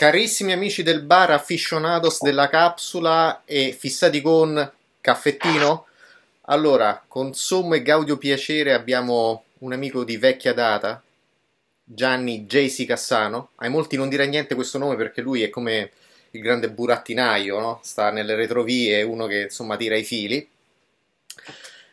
Carissimi amici del bar aficionados della capsula e fissati con caffettino? Allora, con sommo e gaudio piacere abbiamo un amico di vecchia data, Gianni JC Cassano. Ai molti non dirà niente questo nome perché lui è come il grande burattinaio, no? sta nelle retrovie, uno che insomma tira i fili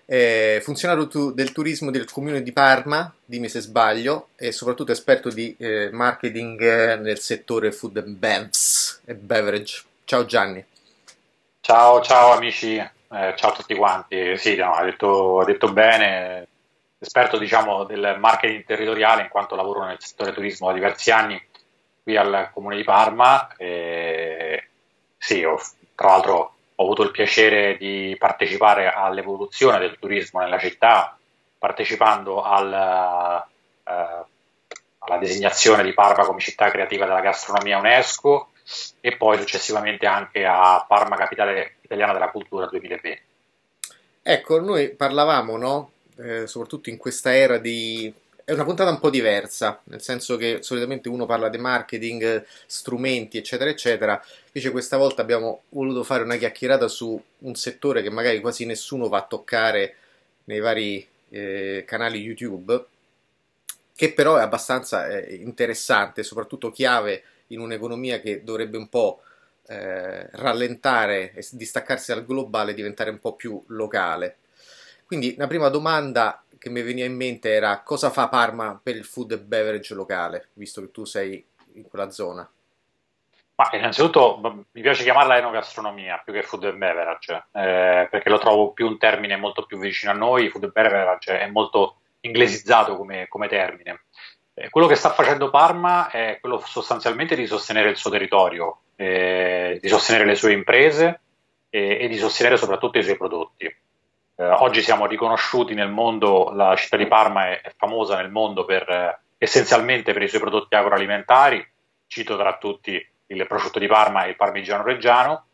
eh, funzionario tu- del turismo del comune di Parma, dimmi se sbaglio, e soprattutto esperto di eh, marketing eh, nel settore food and bevs e beverage. Ciao Gianni. Ciao, ciao amici, eh, ciao a tutti quanti. Sì, no, ha, detto, detto bene, esperto diciamo, del marketing territoriale in quanto lavoro nel settore turismo da diversi anni qui al comune di Parma. E, sì, ho, tra l'altro ho avuto il piacere di partecipare all'evoluzione del turismo nella città, partecipando al, eh, alla designazione di Parma come città creativa della gastronomia UNESCO e poi successivamente anche a Parma Capitale Italiana della Cultura 2020. Ecco, noi parlavamo, no? Eh, soprattutto in questa era di è una puntata un po' diversa, nel senso che solitamente uno parla di marketing, strumenti, eccetera, eccetera. Invece questa volta abbiamo voluto fare una chiacchierata su un settore che magari quasi nessuno va a toccare nei vari eh, canali YouTube, che però è abbastanza eh, interessante, soprattutto chiave in un'economia che dovrebbe un po' eh, rallentare e distaccarsi dal globale e diventare un po' più locale. Quindi la prima domanda che mi veniva in mente era cosa fa Parma per il food e beverage locale, visto che tu sei in quella zona? Ma innanzitutto mi piace chiamarla enogastronomia più che food and beverage, eh, perché lo trovo più un termine molto più vicino a noi, food and beverage è molto inglesizzato come, come termine. Eh, quello che sta facendo Parma è quello sostanzialmente di sostenere il suo territorio, eh, di sostenere le sue imprese e di sostenere soprattutto i suoi prodotti. Eh, oggi siamo riconosciuti nel mondo, la città di Parma è, è famosa nel mondo per, eh, essenzialmente per i suoi prodotti agroalimentari, cito tra tutti il prosciutto di Parma e il parmigiano reggiano,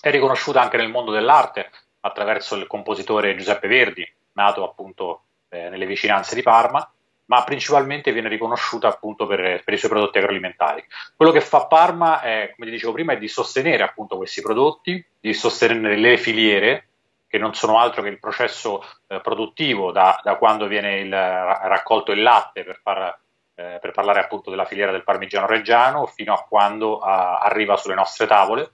è riconosciuta anche nel mondo dell'arte attraverso il compositore Giuseppe Verdi, nato appunto eh, nelle vicinanze di Parma, ma principalmente viene riconosciuta appunto per, per, i suoi prodotti agroalimentari. Quello che fa Parma, è, come dicevo prima, è di sostenere appunto questi prodotti, di sostenere le filiere che non sono altro che il processo eh, produttivo da, da, quando viene il, raccolto il latte per, far, eh, per, parlare appunto della filiera del parmigiano reggiano fino a quando a, arriva sulle nostre tavole.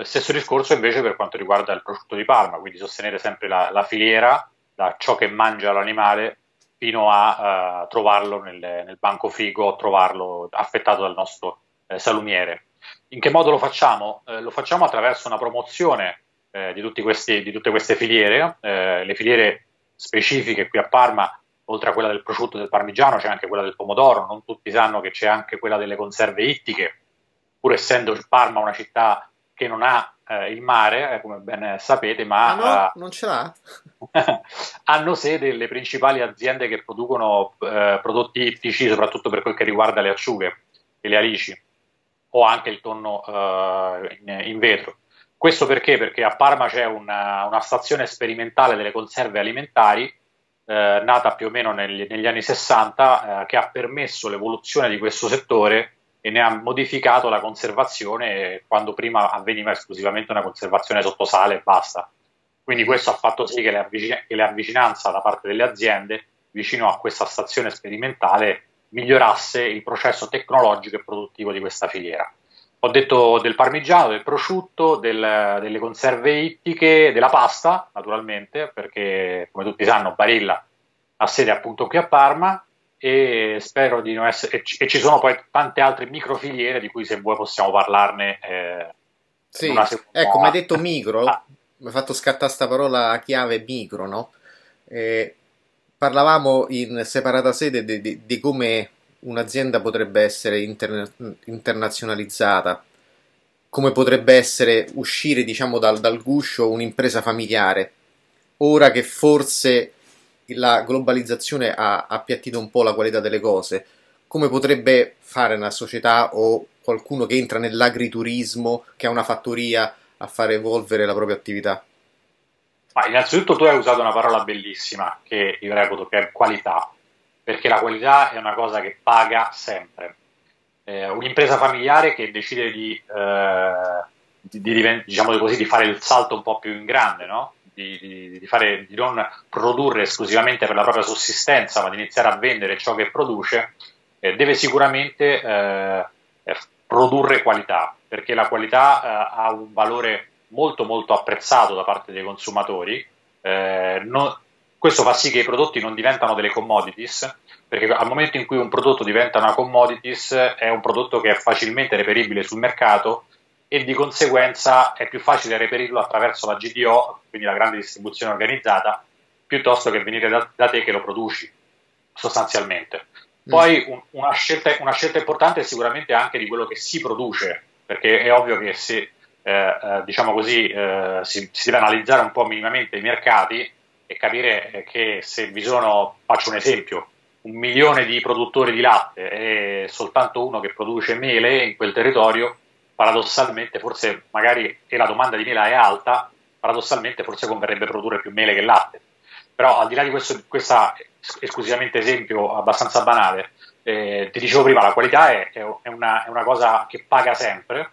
Stesso discorso invece per quanto riguarda il prosciutto di Parma, quindi sostenere sempre la, la filiera da ciò che mangia l'animale fino a uh, trovarlo nel, nel, banco frigo, trovarlo affettato dal nostro eh, salumiere. In che modo lo facciamo? Eh, lo facciamo attraverso una promozione eh, di, questi, di, tutte queste filiere. Eh, le filiere specifiche qui a Parma, oltre a quella del prosciutto e del parmigiano, c'è anche quella del pomodoro. Non tutti sanno che c'è anche quella delle conserve ittiche, pur essendo Parma una città che non ha eh, il mare, eh, come ben sapete, ma ah no, non ce l'ha. hanno sede le principali aziende che producono uh, prodotti ittici, soprattutto per quel che riguarda le acciughe e le alici, o anche il tonno uh, in, in, vetro. Questo perché? Perché a Parma c'è una, una stazione sperimentale delle conserve alimentari eh, nata più o meno negli, negli anni 60 eh, che ha permesso l'evoluzione di questo settore e ne ha modificato la conservazione quando prima avveniva esclusivamente una conservazione sotto sale e basta. Quindi questo ha fatto sì che, avvicin- che l'avvicinanza da parte delle aziende vicino a questa stazione sperimentale migliorasse il processo tecnologico e produttivo di questa filiera ho detto del parmigiano, del prosciutto, del, delle conserve ittiche, della pasta, naturalmente, perché come tutti sanno Barilla ha sede appunto qui a Parma e spero di non essere... E, ci sono poi tante altre microfiliere di cui se vuoi possiamo parlarne. Eh, sì, ecco, mi hai detto micro, ah. mi ha fatto scattare questa parola a chiave micro, no? Eh, parlavamo in separata sede di, di, di come un'azienda potrebbe essere interna- internazionalizzata, come potrebbe essere uscire diciamo dal, dal guscio un'impresa familiare, ora che forse la globalizzazione ha appiattito un po' la qualità delle cose, come potrebbe fare una società o qualcuno che entra nell'agriturismo, che ha una fattoria, a far evolvere la propria attività? Ma innanzitutto tu hai usato una parola bellissima che io reputo che è qualità perché la qualità è una cosa che paga sempre. eh, un'impresa familiare che decide di, eh, di, di, diciamo così, di, fare il salto un po' più in grande, no? di, fare, di, non produrre esclusivamente per la propria sussistenza, ma di iniziare a vendere ciò che produce, eh, deve sicuramente eh, produrre qualità, perché la qualità eh, ha un valore molto molto apprezzato da parte dei consumatori. Eh, non, questo fa sì che i prodotti non diventano delle commodities, perché al momento in cui un prodotto diventa una commodities è un prodotto che è facilmente reperibile sul mercato e di conseguenza è più facile reperirlo attraverso la GDO, quindi la grande distribuzione organizzata, piuttosto che venire da, da te che lo produci, sostanzialmente. Mm. Poi un, una, scelta, una, scelta, importante è sicuramente anche di quello che si produce, perché è ovvio che se eh, eh, diciamo così, eh, si, si, deve analizzare un po' minimamente i mercati e capire che se vi sono, faccio un esempio, un milione di produttori di latte e soltanto uno che produce mele in quel territorio, paradossalmente forse magari e la domanda di mela è alta, paradossalmente forse converrebbe produrre più mele che latte. Però al di là di questo questa esclusivamente esempio abbastanza banale, eh, ti dicevo prima, la qualità è, è, una, è una, cosa che paga sempre.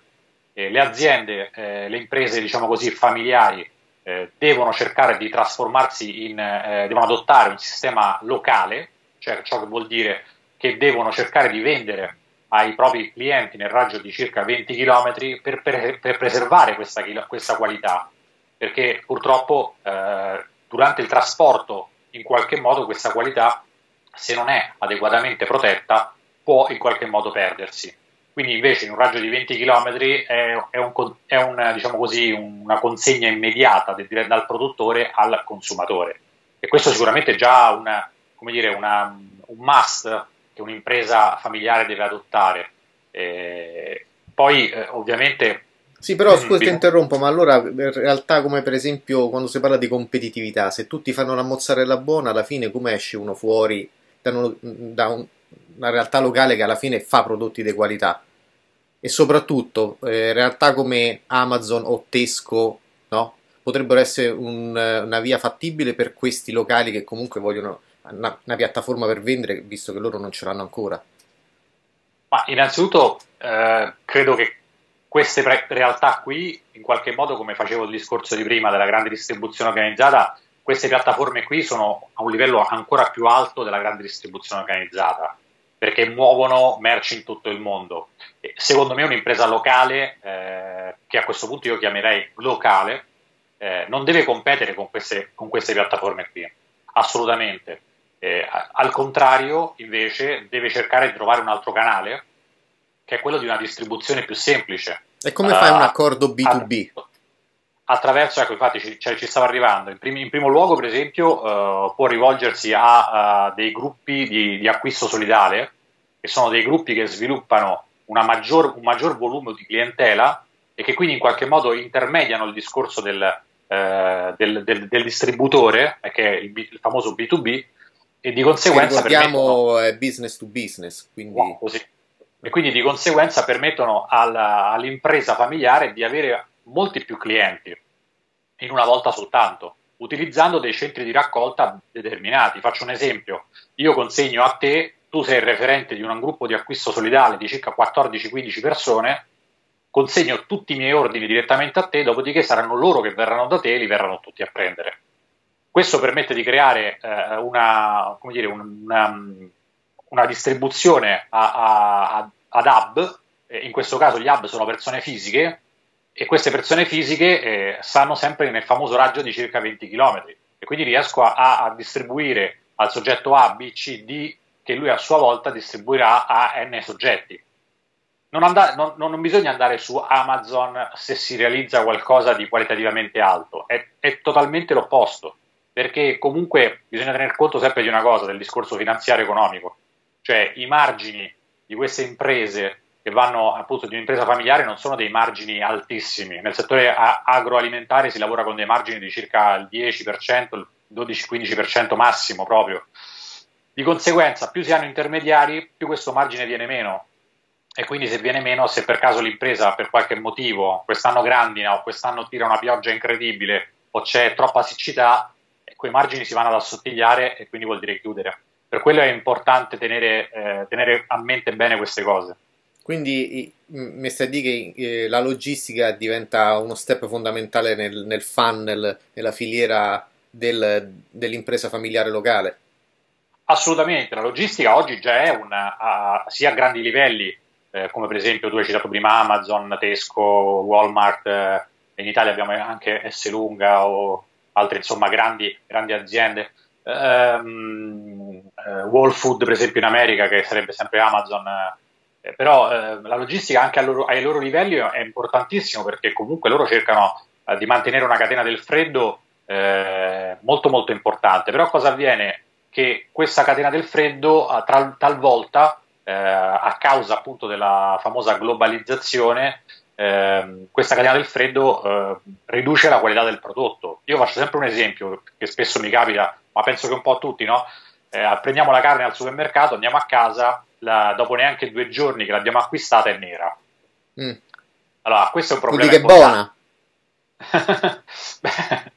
Eh, le aziende, eh, le imprese, diciamo così, familiari eh, devono cercare di trasformarsi in, eh, devono adottare un sistema locale, cioè ciò che vuol dire che devono cercare di vendere ai propri clienti nel raggio di circa 20 km per, per, per preservare questa, questa, qualità, perché purtroppo eh, durante il trasporto in qualche modo questa qualità, se non è adeguatamente protetta, può in qualche modo perdersi. Quindi invece in un raggio di 20 km è, è, un, è un, diciamo così, una consegna immediata dal produttore al consumatore. E questo sicuramente è già una, dire, una, un must che un'impresa familiare deve adottare. Eh, poi eh, ovviamente... Sì, però mm, scusa, ti interrompo, ma allora in realtà come per esempio quando si parla di competitività, se tutti fanno la mozzarella buona, alla fine come esce uno fuori da, uno, da un, una realtà locale che alla fine fa prodotti di qualità? E soprattutto eh, realtà come Amazon o Tesco, no? Potrebbero essere un, una via fattibile per questi locali che comunque vogliono una, una, piattaforma per vendere, visto che loro non ce l'hanno ancora? Ma innanzitutto eh, credo che queste pre- realtà qui, in qualche modo, come facevo il discorso di prima della grande distribuzione organizzata, queste piattaforme qui sono a un livello ancora più alto della grande distribuzione organizzata, perché muovono merci in tutto il mondo. E secondo me un'impresa locale, eh, che a questo punto io chiamerei locale, eh, non deve competere con queste, con queste piattaforme qui, assolutamente. Eh, al contrario, invece, deve cercare di trovare un altro canale, che è quello di una distribuzione più semplice. E come uh, fai un accordo B2B? Attraverso, ecco, infatti ci, cioè, ci stava arrivando. In, prim- in, primo luogo, per esempio, uh, può rivolgersi a uh, dei gruppi di, di, acquisto solidale, che sono dei gruppi che sviluppano maggior, un maggior volume di clientela e che quindi in qualche modo intermediano il discorso del, eh, del, del, del distributore, che è il, il famoso B2B, e di conseguenza permettono, è business to business quindi... Wow, e quindi di conseguenza permettono alla, all'impresa familiare di avere molti più clienti in una volta soltanto utilizzando dei centri di raccolta determinati. Faccio un esempio. Io consegno a te tu sei il referente di un gruppo di acquisto solidale di circa 14-15 persone consegno tutti i miei ordini direttamente a te dopodiché saranno loro che verranno da te e li verranno tutti a prendere questo permette di creare eh, una, dire, una, una, distribuzione a, a, ad hub, in questo caso gli hub sono persone fisiche e queste persone fisiche eh, stanno sempre nel famoso raggio di circa 20 km e quindi riesco a, a distribuire al soggetto A, B, C, D che lui a sua volta distribuirà a n soggetti. Non, and- non, non, bisogna andare su Amazon se si realizza qualcosa di qualitativamente alto, è, è totalmente l'opposto perché comunque bisogna tener conto sempre di una cosa, del discorso finanziario economico, cioè i margini di queste imprese che vanno appunto di un'impresa familiare non sono dei margini altissimi. Nel settore agroalimentare si lavora con dei margini di circa il 10%, il 12-15% massimo proprio. Di conseguenza, più si hanno intermediari, più questo margine viene meno. E quindi se viene meno, se per caso l'impresa per qualche motivo quest'anno grandina o quest'anno tira una pioggia incredibile o c'è troppa siccità, quei margini si vanno ad assottigliare e quindi vuol dire chiudere. Per quello è importante tenere, eh, tenere a mente bene queste cose. Quindi mi sta a dire che eh, la logistica diventa uno step fondamentale nel, nel funnel, nella filiera del, dell'impresa familiare locale. Assolutamente, la logistica oggi già è una, a, sia a grandi livelli, eh, come per esempio tu hai citato prima Amazon, Tesco, Walmart, eh, in Italia abbiamo anche S. Lunga o altre insomma grandi, grandi aziende. Um, uh, Whole Food per esempio in America che sarebbe sempre Amazon eh, però eh, la logistica anche loro, ai loro livelli è importantissimo perché comunque loro cercano eh, di mantenere una catena del freddo eh, molto molto importante però cosa avviene? che questa catena del freddo eh, tal, talvolta a causa appunto della famosa globalizzazione eh, questa catena del freddo eh, riduce la qualità del prodotto. Io faccio sempre un esempio che spesso mi capita, ma penso che un po' a tutti, no? Eh, prendiamo la carne al supermercato, andiamo a casa, la, dopo neanche due giorni che l'abbiamo acquistata è nera. Mm. Allora, questo è un problema. Quindi che è buona. Beh,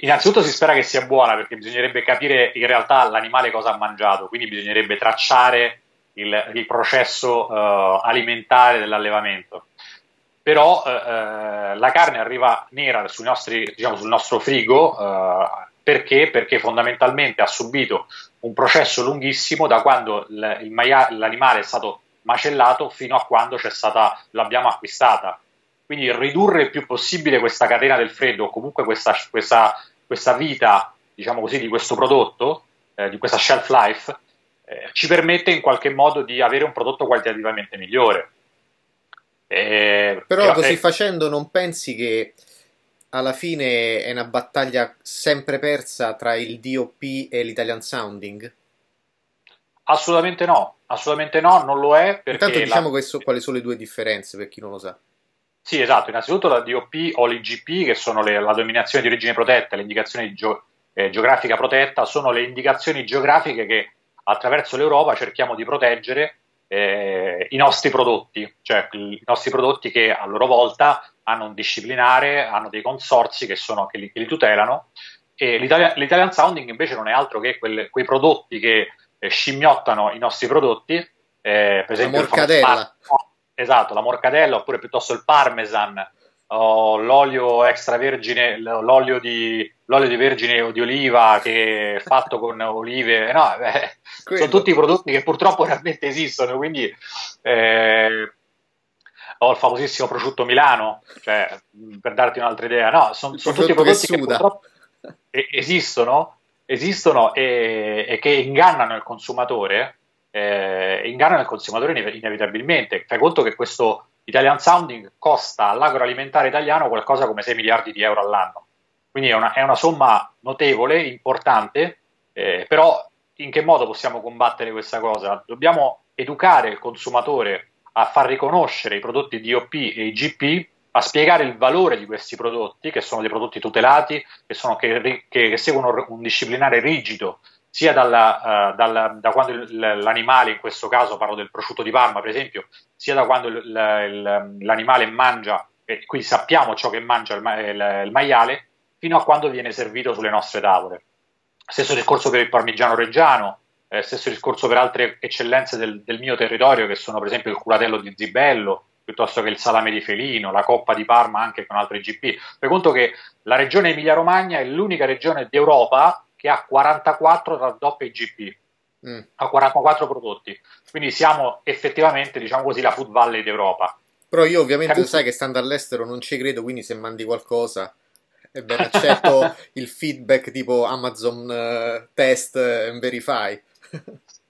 innanzitutto si spera che sia buona perché bisognerebbe capire in realtà l'animale cosa ha mangiato, quindi bisognerebbe tracciare il, il processo uh, alimentare dell'allevamento però eh, eh, la carne arriva nera nostri, diciamo, sul nostro frigo eh, perché? perché? fondamentalmente ha subito un processo lunghissimo da quando l- maia- l'animale è stato macellato fino a quando stata, l'abbiamo acquistata. Quindi ridurre il più possibile questa catena del freddo o comunque questa, questa, questa vita diciamo così, di questo prodotto, eh, di questa shelf life, eh, ci permette in qualche modo di avere un prodotto qualitativamente migliore. Eh, Però così eh, facendo non pensi che alla fine è una battaglia sempre persa tra il DOP e l'Italian Sounding? Assolutamente no, assolutamente no, non lo è. Intanto diciamo la... so, quali sono le due differenze per chi non lo sa. Sì, esatto, innanzitutto la DOP o l'IGP, che sono le, la dominazione di origine protetta, le indicazioni geo, eh, geografica protetta, sono le indicazioni geografiche che attraverso l'Europa cerchiamo di proteggere eh, i nostri prodotti, cioè i nostri prodotti che a loro volta hanno un disciplinare, hanno dei consorsi che, sono, che, li, che li, tutelano e l'Italian, l'Italian, Sounding invece non è altro che quelle, quei prodotti che eh, scimmiottano i nostri prodotti, eh, per esempio la morcadella. esatto, la morcadella oppure piuttosto il parmesan o l'olio extravergine, l'olio di, l'olio di vergine o di oliva che è fatto con olive, no, beh, sono tutti prodotti che purtroppo realmente esistono, quindi eh, ho il famosissimo prosciutto Milano, cioè, per darti un'altra idea, no, sono, sono tutti prodotti che, che purtroppo esistono, esistono e, e, che ingannano il consumatore, eh, ingannano il consumatore inevitabilmente. Fai conto che questo Italian Sounding costa all'agroalimentare italiano qualcosa come 6 miliardi di euro all'anno. Quindi è una, è una somma notevole, importante, eh, però in che modo possiamo combattere questa cosa? Dobbiamo educare il consumatore a far riconoscere i prodotti DOP e IGP, a spiegare il valore di questi prodotti, che sono dei prodotti tutelati, che, sono, che, che seguono un disciplinare rigido sia dalla, uh, dalla, da quando l'animale, in questo caso parlo del prosciutto di Parma per esempio, sia da quando il, il, l'animale mangia, e qui sappiamo ciò che mangia il, il, il maiale, fino a quando viene servito sulle nostre tavole. Stesso discorso per il parmigiano reggiano, eh, stesso discorso per altre eccellenze del, del, mio territorio, che sono per esempio il curatello di Zibello, piuttosto che il salame di Felino, la coppa di Parma anche con altri GP. Fai conto che la regione Emilia-Romagna è l'unica regione d'Europa che ha 44 raddoppie IGP, mm. ha 44 prodotti, quindi siamo effettivamente, diciamo così, la food valley d'Europa. Però io ovviamente Capito? sai che stando all'estero non ci credo, quindi se mandi qualcosa, ebbene accetto il feedback tipo Amazon uh, test and verify.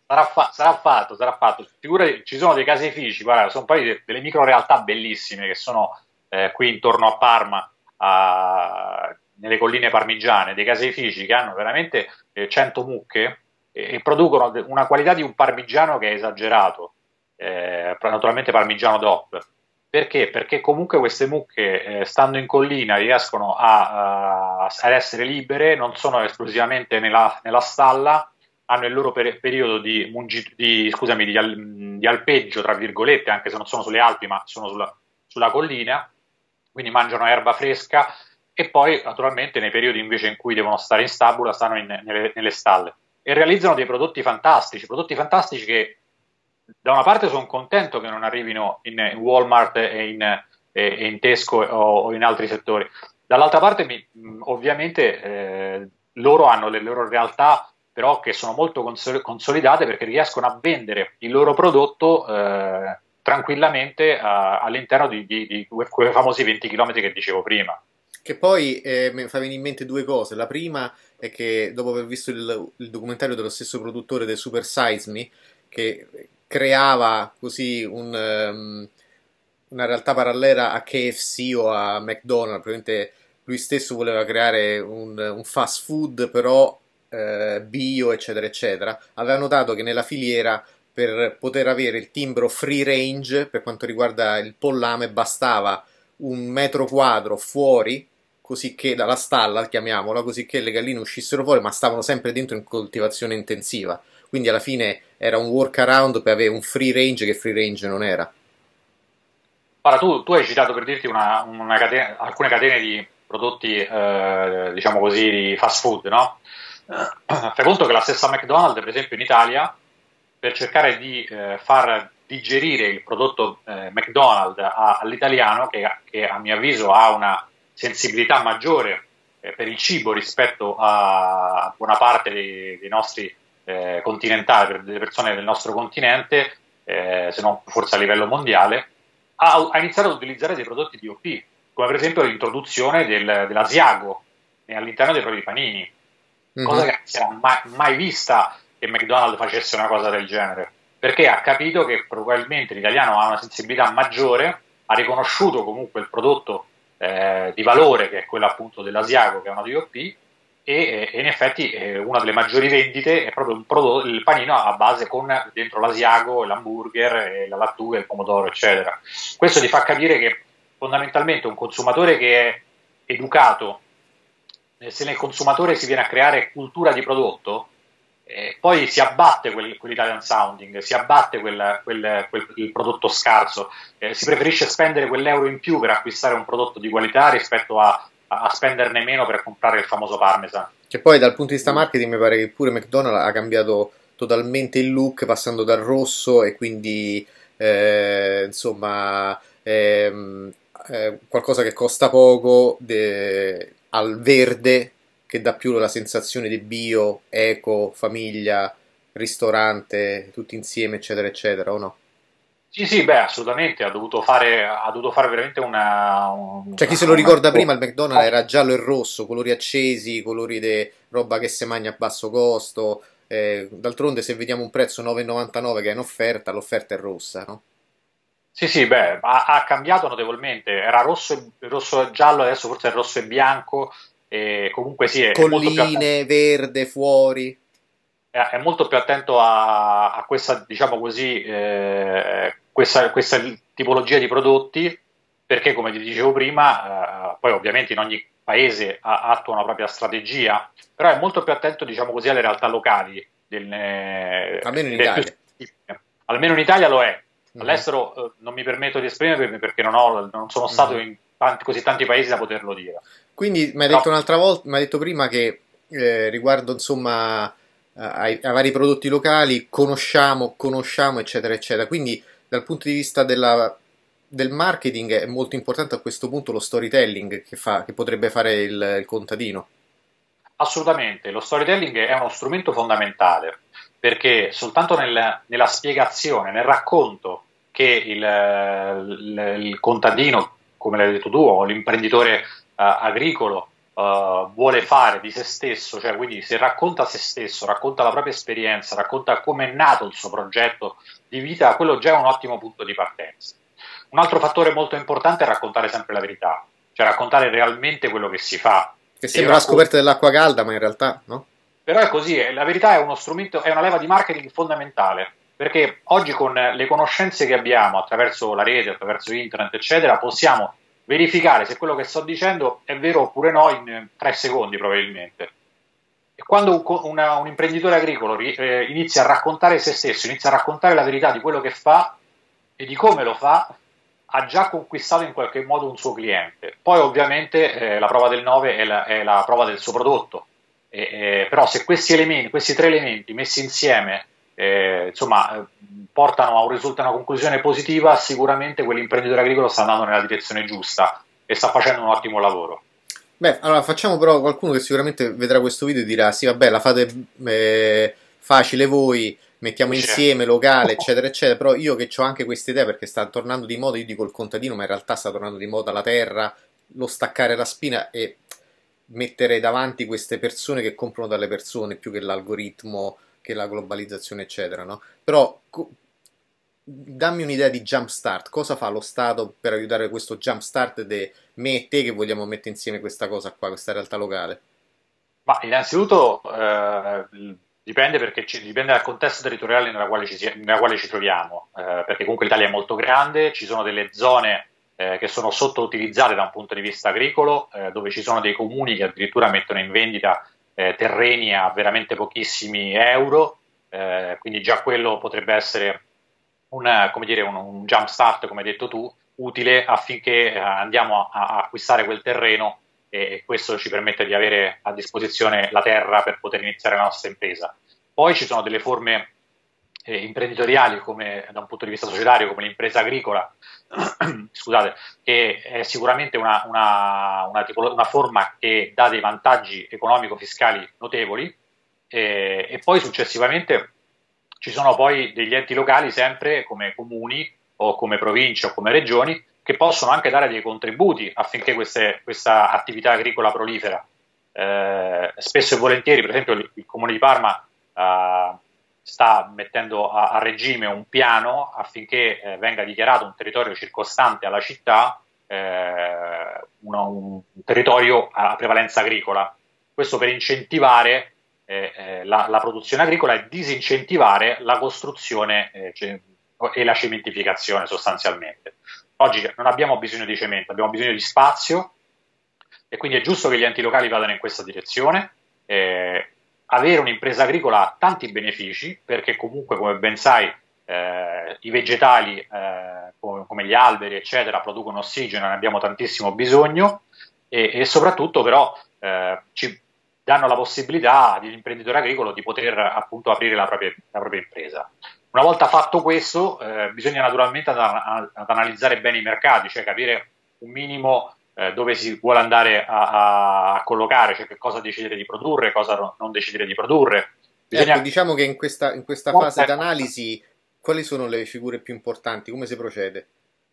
Sarà, fa- sarà, fatto, sarà fatto. Figurati, ci sono dei caseifici, guarda, sono poi de- delle micro realtà bellissime che sono eh, qui intorno a Parma, a, nelle colline parmigiane, dei caseifici che hanno veramente eh, 100 mucche e, e, producono una qualità di un parmigiano che è esagerato, eh, naturalmente parmigiano DOP. Perché? Perché comunque queste mucche, eh, stando in collina, riescono a, a, ad essere libere, non sono esclusivamente nella, nella stalla, hanno il loro per, periodo di, di, scusami, di, al, di, alpeggio, tra virgolette, anche se non sono sulle Alpi, ma sono sulla, sulla collina, quindi mangiano erba fresca, e poi naturalmente nei periodi invece in cui devono stare in stabula stanno in, nelle, nelle, stalle e realizzano dei prodotti fantastici, prodotti fantastici che da una parte sono contento che non arrivino in, in Walmart e in, e in Tesco o, o, in altri settori. Dall'altra parte, mi, ovviamente, eh, loro hanno le loro realtà però che sono molto consolidate perché riescono a vendere il loro prodotto eh, tranquillamente uh, all'interno di, di, di, quei famosi 20 km che dicevo prima. Che poi eh, mi fa venire in mente due cose. La prima è che dopo aver visto il, il documentario dello stesso produttore del Super Size Me, che creava così un, um, una realtà parallela a KFC o a McDonald's, probabilmente lui stesso voleva creare un, un fast food, però eh, bio, eccetera, eccetera, aveva notato che nella filiera per poter avere il timbro free range per quanto riguarda il pollame bastava un metro quadro fuori così che dalla stalla, chiamiamola, così che le galline uscissero fuori, ma stavano sempre dentro in coltivazione intensiva. Quindi alla fine era un workaround per avere un free range che free range non era. Ora, tu, tu hai citato per dirti una, una catena, alcune catene di prodotti, eh, diciamo così, di fast food, no? fai conto che la stessa McDonald's, per esempio in Italia, per cercare di eh, far digerire il prodotto eh, McDonald's all'italiano, che, che, a mio avviso ha una sensibilità maggiore eh, per il cibo rispetto a buona parte dei, dei nostri eh, continentali, delle persone del nostro continente, eh, se non forse a livello mondiale, ha, ha, iniziato ad utilizzare dei prodotti DOP, come per esempio l'introduzione del, dell'Asiago all'interno dei propri panini mm-hmm. cosa che non si era mai, mai vista che McDonald's facesse una cosa del genere, perché ha capito che probabilmente l'italiano ha una sensibilità maggiore, ha riconosciuto comunque il prodotto eh, di valore che è quello appunto dell'Asiago, che è una DOP, e, e, in effetti eh, una delle maggiori vendite è proprio prodotto, il panino a base con dentro l'Asiago, l'hamburger, la lattuga, il pomodoro, eccetera. Questo ti fa capire che fondamentalmente un consumatore che è educato eh, se nel consumatore si viene a creare cultura di prodotto, eh, poi si abbatte quel, quell'Italian sounding, si abbatte quel, quel, quel prodotto scarso, eh, si preferisce spendere quell'euro in più per acquistare un prodotto di qualità rispetto a, a spenderne meno per comprare il famoso parmesan. Che poi dal punto di vista marketing mi pare che pure McDonald's ha cambiato totalmente il look passando dal rosso e quindi eh, insomma ehm, eh, qualcosa che costa poco de, al verde che dà più la sensazione di bio, eco, famiglia, ristorante, tutti insieme, eccetera, eccetera, o no? Sì, sì, beh, assolutamente, ha dovuto fare, ha dovuto fare veramente una... Un, cioè, chi se lo ricorda prima, il McDonald's era giallo e rosso, colori accesi, colori di roba che si mangia a basso costo, eh, d'altronde se vediamo un prezzo 9,99 che è in offerta, l'offerta è rossa, no? Sì, sì, beh, ha, ha cambiato notevolmente. Era rosso e, rosso e giallo, adesso forse è rosso e bianco. E comunque sì, è colline, verde, fuori. È, è, molto più attento a, a questa, diciamo così, eh, questa, questa, tipologia di prodotti, perché come ti dicevo prima, eh, poi ovviamente in ogni paese ha, attua una propria strategia, però è molto più attento, diciamo così, alle realtà locali. Del, almeno in Italia. Almeno in Italia lo è Mm. All'estero eh, non mi permetto di esprimermi perché non, ho, non sono stato mm. in tanti, così tanti paesi da poterlo dire. Quindi mi hai detto un'altra volta, mi hai detto prima che eh, riguardo insomma ai, ai, vari prodotti locali conosciamo, conosciamo, eccetera, eccetera. Quindi dal punto di vista della, del marketing è molto importante a questo punto lo storytelling che, fa, che potrebbe fare il, il contadino. Assolutamente, lo storytelling è uno strumento fondamentale perché soltanto nel, nella spiegazione, nel racconto che il, il, il, contadino, come l'hai detto tu, o l'imprenditore uh, agricolo uh, vuole fare di se stesso, cioè quindi se racconta se stesso, racconta la propria esperienza, racconta come è nato il suo progetto di vita, quello già è un ottimo punto di partenza. Un altro fattore molto importante è raccontare sempre la verità, cioè raccontare realmente quello che si fa. Che sembra la scoperta dell'acqua calda, ma in realtà no? Però è così, la verità è uno strumento, è una leva di marketing fondamentale, perché oggi con le conoscenze che abbiamo attraverso la rete, attraverso internet, eccetera, possiamo verificare se quello che sto dicendo è vero oppure no in tre secondi probabilmente. E quando un, una, un imprenditore agricolo eh, inizia a raccontare se stesso, inizia a raccontare la verità di quello che fa e di come lo fa, ha già conquistato in qualche modo un suo cliente. Poi ovviamente eh, la prova del 9 è la, è la prova del suo prodotto eh, però se questi elementi, questi tre elementi messi insieme, eh, insomma, portano a un risultato, a una conclusione positiva, sicuramente quell'imprenditore agricolo sta andando nella direzione giusta e sta facendo un ottimo lavoro. Beh, allora facciamo però qualcuno che sicuramente vedrà questo video e dirà: Sì, vabbè, la fate eh, facile voi, mettiamo insieme locale, eccetera, eccetera. Però io che ho anche questa idea perché sta tornando di moda, io dico il contadino, ma in realtà sta tornando di moda la terra, lo staccare la spina e mettere davanti queste persone che comprano dalle persone più che l'algoritmo, che la globalizzazione, eccetera, no? Però co- dammi un'idea di jumpstart, cosa fa lo Stato per aiutare questo jumpstart di me e te che vogliamo mettere insieme questa cosa qua, questa realtà locale? Ma innanzitutto eh, dipende, perché ci, dipende dal contesto territoriale nella quale ci, nella quale ci troviamo, eh, perché comunque l'Italia è molto grande, ci sono delle zone eh, che sono sottoutilizzate da un punto di vista agricolo, eh, dove ci sono dei comuni che addirittura mettono in vendita eh, terreni a veramente pochissimi euro, eh, quindi già quello potrebbe essere una, dire, un, un jump start, come hai detto tu, utile affinché eh, andiamo a, a, acquistare quel terreno e questo ci permette di avere a disposizione la terra per poter iniziare la nostra impresa. Poi ci sono delle forme eh, imprenditoriali come da un punto di vista societario come l'impresa agricola, scusate, che è sicuramente una, una, una, tipo, una, forma che dà dei vantaggi economico-fiscali notevoli eh, e poi successivamente ci sono poi degli enti locali sempre come comuni o come province o come regioni che possono anche dare dei contributi affinché queste, questa attività agricola prolifera. Eh, spesso e volentieri, per esempio, il, il comune di Parma eh, sta mettendo a, a regime un piano affinché eh, venga dichiarato un territorio circostante alla città eh, uno, un territorio a prevalenza agricola. Questo per incentivare eh, eh la, la, produzione agricola e disincentivare la costruzione eh, e la cementificazione sostanzialmente. Oggi non abbiamo bisogno di cemento, abbiamo bisogno di spazio e quindi è giusto che gli enti locali vadano in questa direzione. Eh, avere un'impresa agricola ha tanti benefici perché comunque, come ben sai, eh, i vegetali eh, come, gli alberi, eccetera, producono ossigeno, ne abbiamo tantissimo bisogno e, e soprattutto però eh, ci danno la possibilità all'imprenditore agricolo di poter appunto aprire la propria, la propria impresa. Una volta fatto questo, eh, bisogna naturalmente ad, ad analizzare bene i mercati, cioè capire un minimo eh, dove si vuole andare a, a, collocare, cioè che cosa decidere di produrre, cosa non decidere di produrre. Bisogna... Ecco, diciamo che in questa, in questa fase d'analisi quali sono le figure più importanti, come si procede?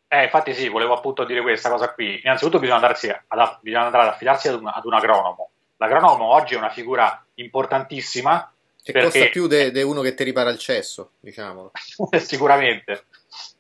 Eh, infatti sì, volevo appunto dire questa cosa qui. Innanzitutto bisogna, andarsi ad, bisogna andare ad affidarsi ad un, ad un agronomo. L'agronomo oggi è una figura importantissima. Che perché... costa più di uno che ti ripara il cesso, diciamo. Sicuramente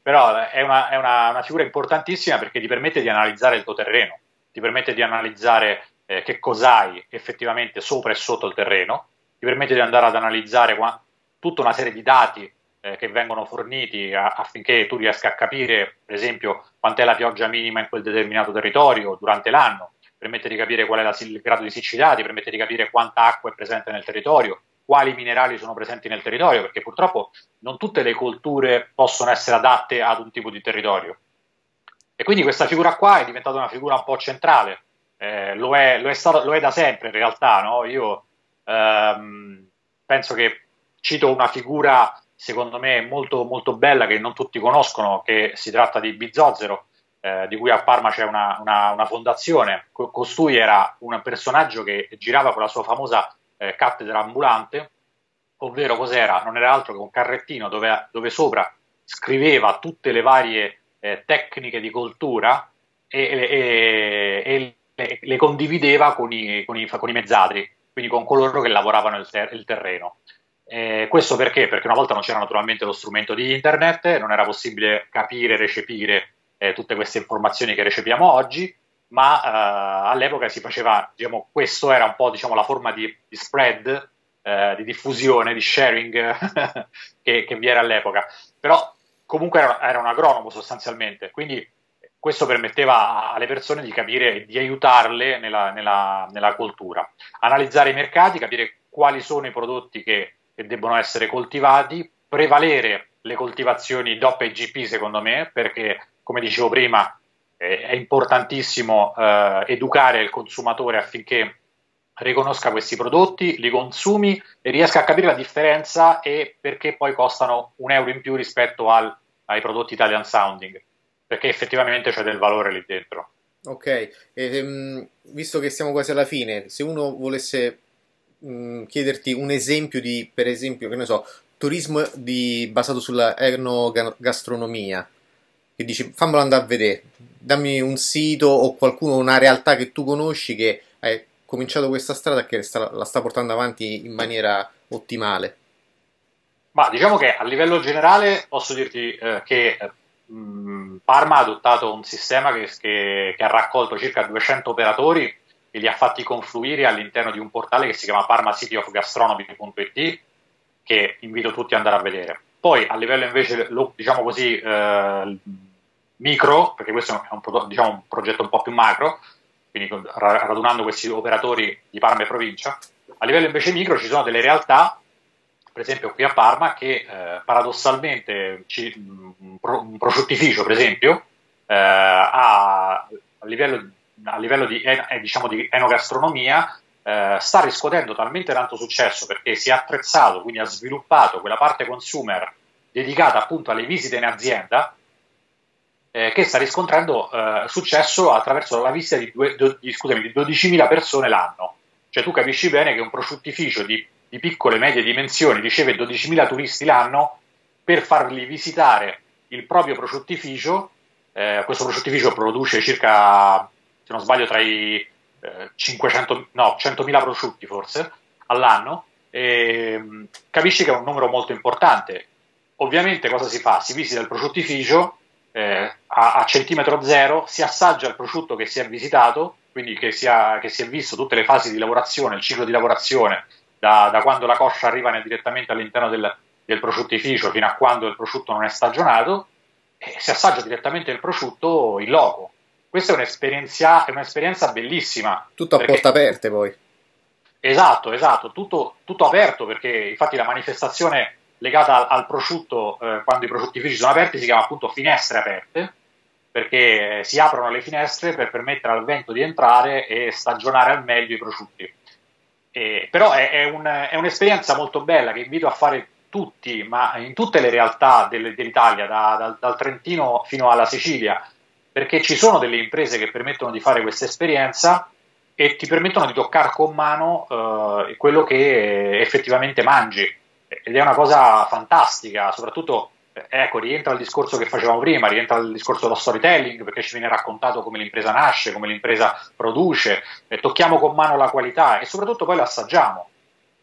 però è, una, è una, una, figura importantissima perché ti permette di analizzare il tuo terreno, ti permette di analizzare eh, che cos'hai effettivamente sopra e sotto il terreno, ti permette di andare ad analizzare qua, tutta una serie di dati eh, che vengono forniti a, affinché tu riesca a capire, per esempio, quant'è la pioggia minima in quel determinato territorio durante l'anno, permette di capire qual è la, il grado di siccità, ti permette di capire quanta acqua è presente nel territorio, quali minerali sono presenti nel territorio, perché purtroppo non tutte le colture possono essere adatte ad un tipo di territorio. E quindi questa figura qua è diventata una figura un po' centrale, eh, lo, è, lo, è stato, lo, è, da sempre in realtà, no? io ehm, penso che cito una figura secondo me molto, molto bella che non tutti conoscono, che si tratta di Bizzozero, eh, di cui a Parma c'è una, una, una fondazione. Costui era un personaggio che girava con la sua famosa eh, cattedra ambulante, ovvero cos'era? Non era altro che un carrettino dove, dove sopra scriveva tutte le varie eh, tecniche di coltura e, e, e le, le, condivideva con i, con, i, con i, mezzadri, quindi con coloro che lavoravano il, ter- il terreno. Eh, questo perché? Perché una volta non c'era naturalmente lo strumento di internet, non era possibile capire e recepire eh, tutte queste informazioni che recepiamo oggi, ma uh, all'epoca si faceva, diciamo, questo era un po' diciamo, la forma di, di spread, uh, di diffusione, di sharing che, che, vi era all'epoca. Però comunque era, era, un agronomo sostanzialmente, quindi questo permetteva alle persone di capire e di aiutarle nella, nella, nella, coltura. Analizzare i mercati, capire quali sono i prodotti che, che debbono essere coltivati, prevalere le coltivazioni DOP e GP secondo me, perché come dicevo prima, è importantissimo eh, educare il consumatore affinché riconosca questi prodotti, li consumi e riesca a capire la differenza e perché poi costano un euro in più rispetto al, ai prodotti Italian Sounding, perché effettivamente c'è del valore lì dentro. Ok, ehm, visto che siamo quasi alla fine, se uno volesse mh, mm, chiederti un esempio di, per esempio, che ne so, turismo di, basato sulla enogastronomia, che dici fammelo andare a vedere, dammi un sito o qualcuno, una realtà che tu conosci che hai cominciato questa strada e che sta, la sta portando avanti in maniera ottimale. Ma diciamo che a livello generale posso dirti eh, che mh, mm, Parma ha adottato un sistema che, che, che, ha raccolto circa 200 operatori e li ha fatti confluire all'interno di un portale che si chiama parmacityofgastronomy.it che invito tutti ad andare a vedere. Poi a livello invece, diciamo così, eh, micro, perché questo è un, diciamo, un, progetto un po' più macro, quindi radunando questi operatori di Parma e provincia, a livello invece micro ci sono delle realtà, per esempio qui a Parma, che eh, paradossalmente ci, un, prosciuttificio, per esempio, eh, ha, a livello, a livello di, eh, diciamo di enogastronomia eh, sta riscuotendo talmente tanto successo perché si è attrezzato, quindi ha sviluppato quella parte consumer dedicata appunto alle visite in azienda, eh, che sta riscontrando eh, successo attraverso la visita di, due, do, di, scusami, di 12.000 persone l'anno. Cioè tu capisci bene che un prosciuttificio di, di piccole e medie dimensioni riceve 12.000 turisti l'anno per fargli visitare il proprio prosciuttificio. Eh, questo prosciuttificio produce circa, se non sbaglio, tra i 500, no, 100.000 prosciutti forse all'anno, e, mm, capisci che è un numero molto importante. Ovviamente cosa si fa? Si visita il prosciuttificio eh, a, a, centimetro zero, si assaggia il prosciutto che si è visitato, quindi che si, ha, che si è visto tutte le fasi di lavorazione, il ciclo di lavorazione, da, da quando la coscia arriva direttamente all'interno del, del prosciuttificio fino a quando il prosciutto non è stagionato, e si assaggia direttamente il prosciutto in loco questa è un'esperienza, è un'esperienza bellissima. Tutto a perché... porte aperte poi. Esatto, esatto, tutto, tutto, aperto perché infatti la manifestazione legata al, al prosciutto, eh, quando i prosciuttifici sono aperti, si chiama appunto finestre aperte, perché si aprono le finestre per permettere al vento di entrare e stagionare al meglio i prosciutti. E, però è, è, un, è, un'esperienza molto bella che invito a fare tutti, ma in tutte le realtà del, dell'Italia, da, dal, dal Trentino fino alla Sicilia, perché ci sono delle imprese che permettono di fare questa esperienza e ti permettono di toccare con mano eh, quello che effettivamente mangi ed è una cosa fantastica, soprattutto eh, ecco, rientra il discorso che facevamo prima, rientra il discorso dello storytelling, perché ci viene raccontato come l'impresa nasce, come l'impresa produce, e tocchiamo con mano la qualità e soprattutto poi la assaggiamo.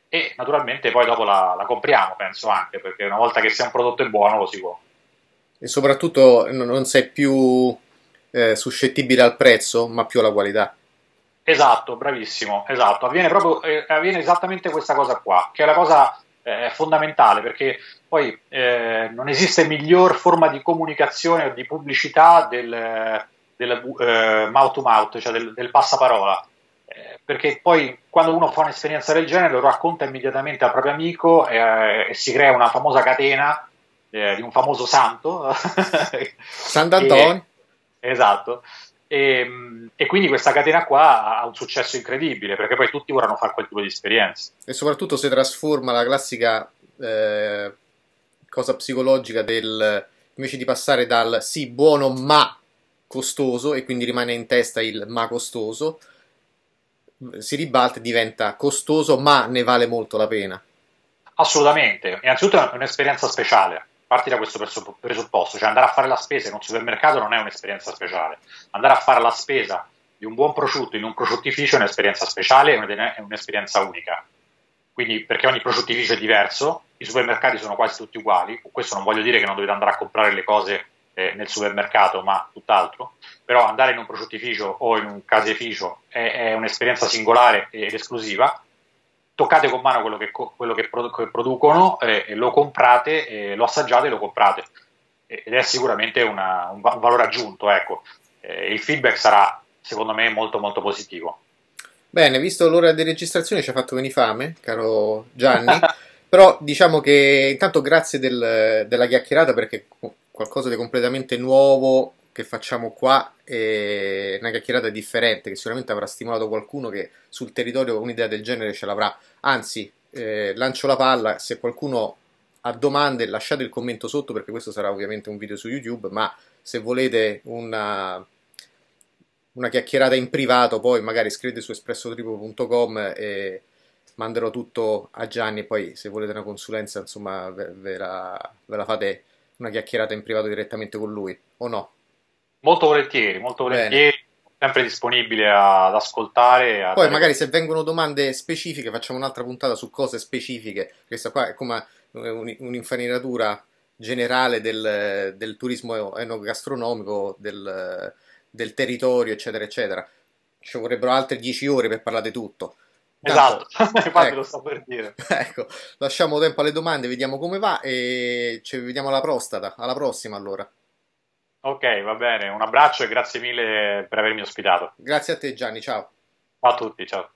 E naturalmente poi dopo la, la compriamo, penso anche, perché una volta che sia un prodotto è buono lo si può. E soprattutto non sei più eh, suscettibile al prezzo, ma più alla qualità. Esatto, bravissimo, esatto. Avviene proprio eh, avviene esattamente questa cosa qua, che è la cosa eh, fondamentale, perché poi eh, non esiste miglior forma di comunicazione o di pubblicità del, del eh, mouth to mouth, cioè del, del passaparola. Eh, perché poi quando uno fa un'esperienza del genere lo racconta immediatamente al proprio amico e si crea una famosa catena di un famoso santo. Sant'Antonio. Esatto. E, e, quindi questa catena qua ha un successo incredibile perché poi tutti vorranno fare quel tipo di esperienza. E soprattutto si trasforma la classica eh, cosa psicologica del invece di passare dal sì buono ma costoso e quindi rimane in testa il ma costoso, si ribalta e diventa costoso ma ne vale molto la pena. Assolutamente, innanzitutto è un'esperienza speciale parti da questo presupposto, cioè andare a fare la spesa in un supermercato non è un'esperienza speciale, andare a fare la spesa di un buon prosciutto in un prosciuttificio è un'esperienza speciale, è un'esperienza unica. Quindi perché ogni prosciuttificio è diverso, i supermercati sono quasi tutti uguali, questo non voglio dire che non dovete andare a comprare le cose eh, nel supermercato, ma tutt'altro, però andare in un prosciuttificio o in un caseificio è, è un'esperienza singolare ed esclusiva toccate con mano quello che, quello che producono, eh, lo comprate, eh, lo assaggiate e lo comprate. Ed è sicuramente una, un, valore aggiunto. Ecco. Il feedback sarà, secondo me, molto molto positivo. Bene, visto l'ora di registrazione ci ha fatto venire fame, caro Gianni. Però diciamo che intanto grazie del, della chiacchierata perché qualcosa di completamente nuovo che facciamo qua è una chiacchierata differente che sicuramente avrà stimolato qualcuno che sul territorio un'idea del genere ce l'avrà. Anzi, eh, lancio la palla, se qualcuno ha domande lasciate il commento sotto perché questo sarà ovviamente un video su YouTube, ma se volete una, una chiacchierata in privato poi magari scrivete su espressotripo.com e manderò tutto a Gianni poi se volete una consulenza insomma ve, ve, la, ve la fate una chiacchierata in privato direttamente con lui o no? Molto volentieri, molto volentieri. Bene sempre disponibile ad ascoltare. A Poi magari se vengono domande specifiche facciamo un'altra puntata su cose specifiche. Questa qua è come un'infarinatura generale del, del turismo enogastronomico, del, del, territorio, eccetera, eccetera. Ci vorrebbero altre 10 ore per parlare di tutto. Esatto, infatti ecco, lo sto per dire. Ecco, lasciamo tempo alle domande, vediamo come va e ci vediamo alla prostata. Alla prossima allora. Ok, va bene, un abbraccio e grazie mille per avermi ospitato. Grazie a te Gianni, ciao. Ciao a tutti, ciao.